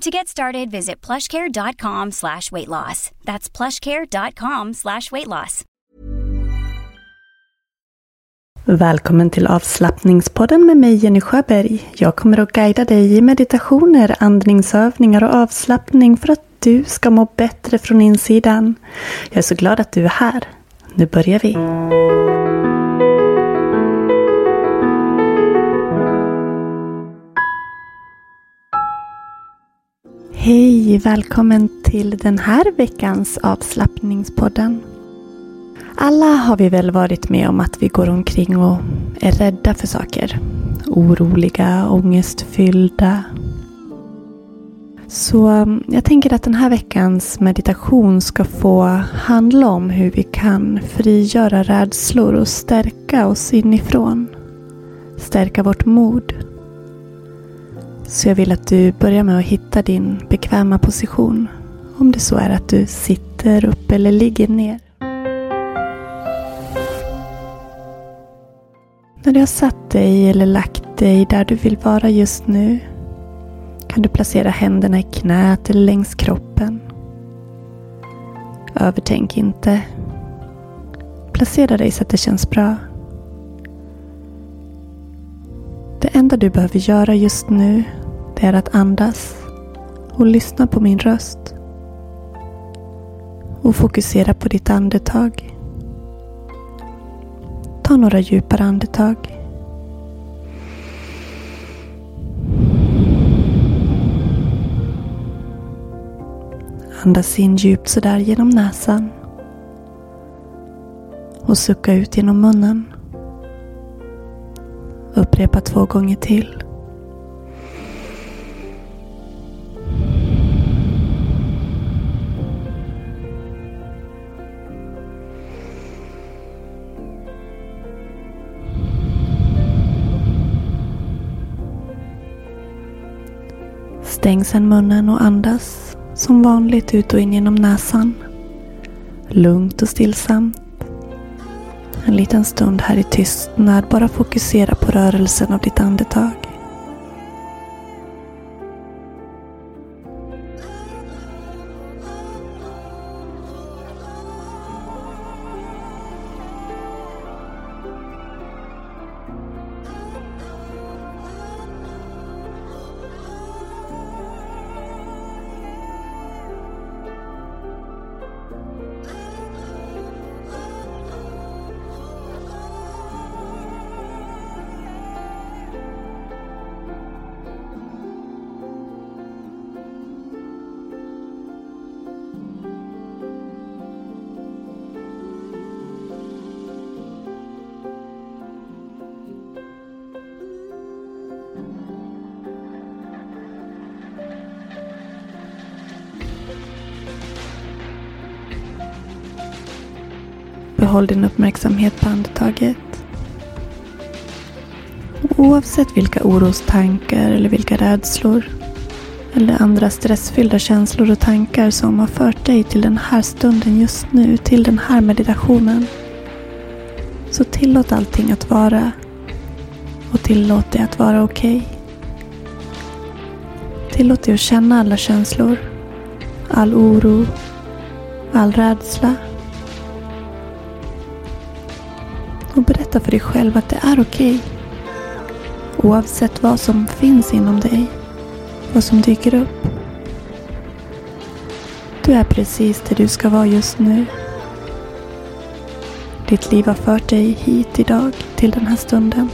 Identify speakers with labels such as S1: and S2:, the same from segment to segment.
S1: To get started, visit plushcare.com slash weight loss. That's plushcare.com slash weight loss.
S2: Välkommen till avslappningspodden med mig Jenny Sjöberg. Jag kommer att guida dig i meditationer, andningsövningar och avslappning för att du ska må bättre från insidan. Jag är så glad att du är här. Nu börjar vi. Hej! Välkommen till den här veckans avslappningspodden. Alla har vi väl varit med om att vi går omkring och är rädda för saker. Oroliga, ångestfyllda. Så mm, jag tänker att den här veckans meditation ska få handla om hur vi kan frigöra rädslor och stärka oss inifrån. Stärka vårt mod. Så jag vill att du börjar med att hitta din bekväma position. Om det så är att du sitter upp eller ligger ner. När du har satt dig eller lagt dig där du vill vara just nu kan du placera händerna i knät eller längs kroppen. Övertänk inte. Placera dig så att det känns bra. Det enda du behöver göra just nu det är att andas och lyssna på min röst. Och fokusera på ditt andetag. Ta några djupare andetag. Andas in djupt sådär genom näsan. Och sucka ut genom munnen. Upprepa två gånger till. Stäng sedan munnen och andas som vanligt ut och in genom näsan. Lugnt och stillsamt. En liten stund här i tystnad. Bara fokusera på rörelsen av ditt andetag. Behåll din uppmärksamhet på andetaget. Oavsett vilka orostankar eller vilka rädslor eller andra stressfyllda känslor och tankar som har fört dig till den här stunden just nu, till den här meditationen. Så Så tillåt allting att vara och tillåt det att vara okej. Okay. Tillåt dig att känna alla känslor. All oro, all rädsla. Berätta för dig själv att det är okej. Okay. Oavsett vad som finns inom dig. Vad som dyker upp. Du är precis där du ska vara just nu. Ditt liv har fört dig hit idag, till den här stunden.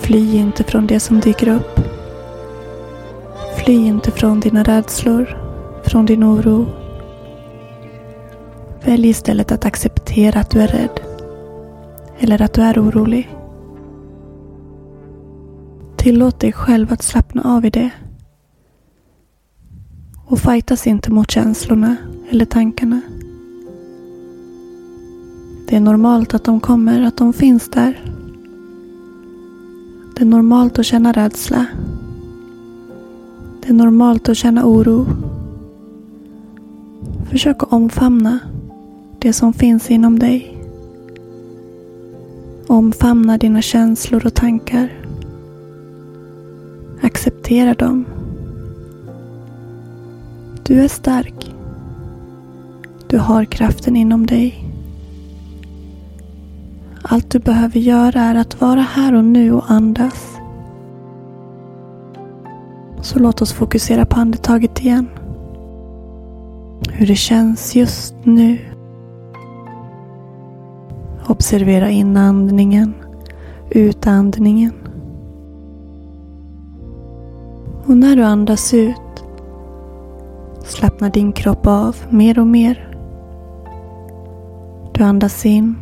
S2: Fly inte från det som dyker upp. Fly inte från dina rädslor, från din oro. Välj istället att acceptera att du är rädd. Eller att du är orolig. Tillåt dig själv att slappna av i det. Och fightas inte mot känslorna eller tankarna. Det är normalt att de kommer, att de finns där. Det är normalt att känna rädsla. Det är normalt att känna oro. Försök att omfamna det som finns inom dig. Omfamna dina känslor och tankar. Acceptera dem. Du är stark. Du har kraften inom dig. Allt du behöver göra är att vara här och nu och andas. Så låt oss fokusera på andetaget igen. Hur det känns just nu. Observera inandningen, utandningen. Och när du andas ut slappnar din kropp av mer och mer. Du andas in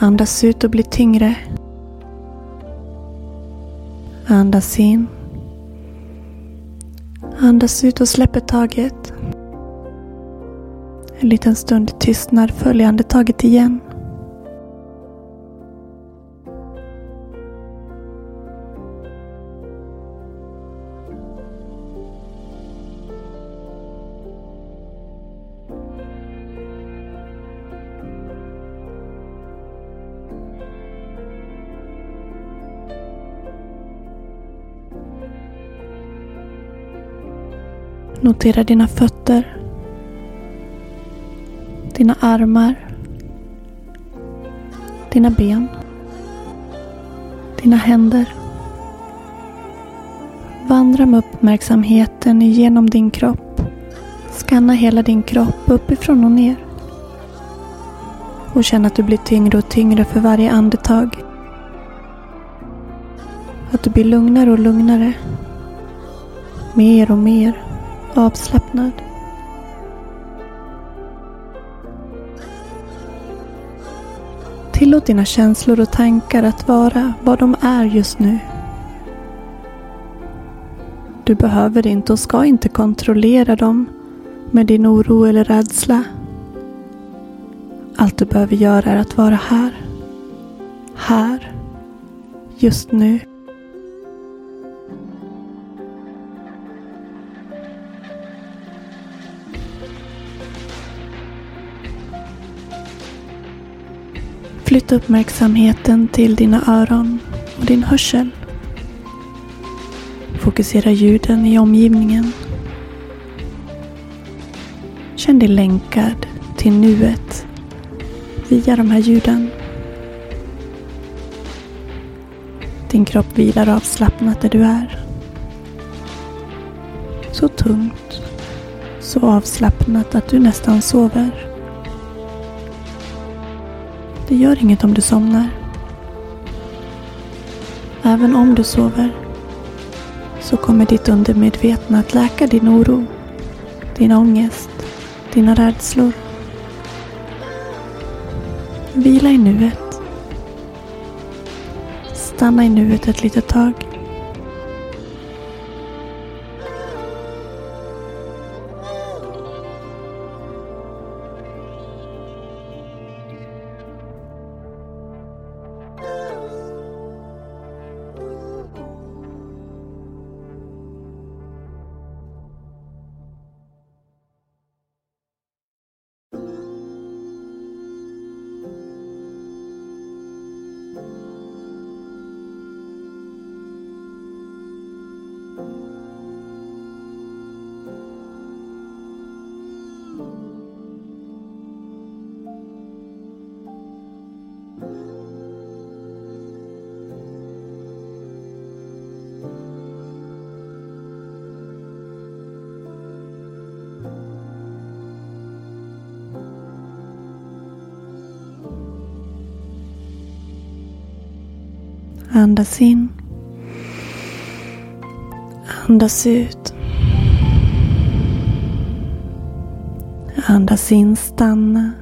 S2: Andas ut och bli tyngre. Andas in. Andas ut och släpper taget. En liten stund tystnar följande taget igen. Notera dina fötter. Dina armar. Dina ben. Dina händer. Vandra med uppmärksamheten genom din kropp. Skanna hela din kropp uppifrån och ner. Och känn att du blir tyngre och tyngre för varje andetag. Att du blir lugnare och lugnare. Mer och mer avslappnad. Tillåt dina känslor och tankar att vara vad de är just nu. Du behöver inte och ska inte kontrollera dem med din oro eller rädsla. Allt du behöver göra är att vara här. Här. Just nu. Flytta uppmärksamheten till dina öron och din hörsel. Fokusera ljuden i omgivningen. Känn dig länkad till nuet via de här ljuden. Din kropp vilar avslappnat där du är. Så tungt, så avslappnat att du nästan sover. Det gör inget om du somnar. Även om du sover så kommer ditt undermedvetna att läka din oro, din ångest, dina rädslor. Vila i nuet. Stanna i nuet ett litet tag. Andas in. Andas ut. Andas in, stanna.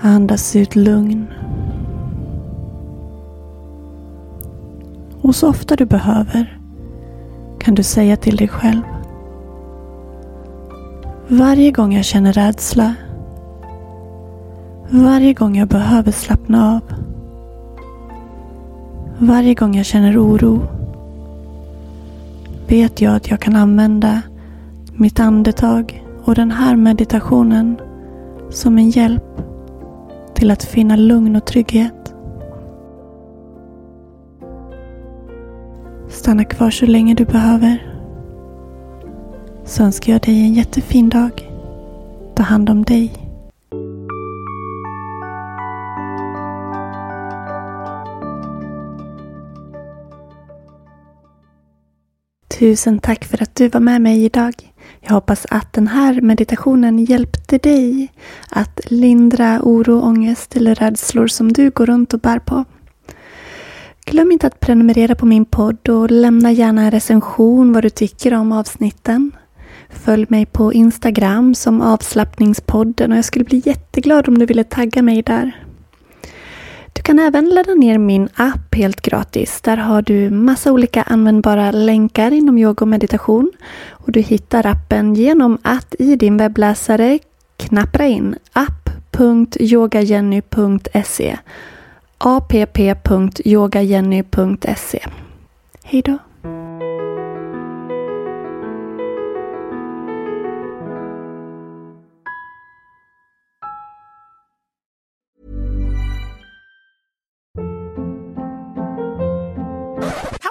S2: Andas ut lugn. Och så ofta du behöver kan du säga till dig själv. Varje gång jag känner rädsla. Varje gång jag behöver slappna av. Varje gång jag känner oro vet jag att jag kan använda mitt andetag och den här meditationen som en hjälp till att finna lugn och trygghet. Stanna kvar så länge du behöver. Så önskar jag dig en jättefin dag. Ta hand om dig. Tusen tack för att du var med mig idag. Jag hoppas att den här meditationen hjälpte dig att lindra oro, ångest eller rädslor som du går runt och bär på. Glöm inte att prenumerera på min podd och lämna gärna en recension vad du tycker om avsnitten. Följ mig på Instagram som avslappningspodden och jag skulle bli jätteglad om du ville tagga mig där. Du kan även ladda ner min app helt gratis. Där har du massa olika användbara länkar inom yoga och meditation. Och du hittar appen genom att i din webbläsare knappra in app.yogajenny.se app.yogajenny.se Hej då!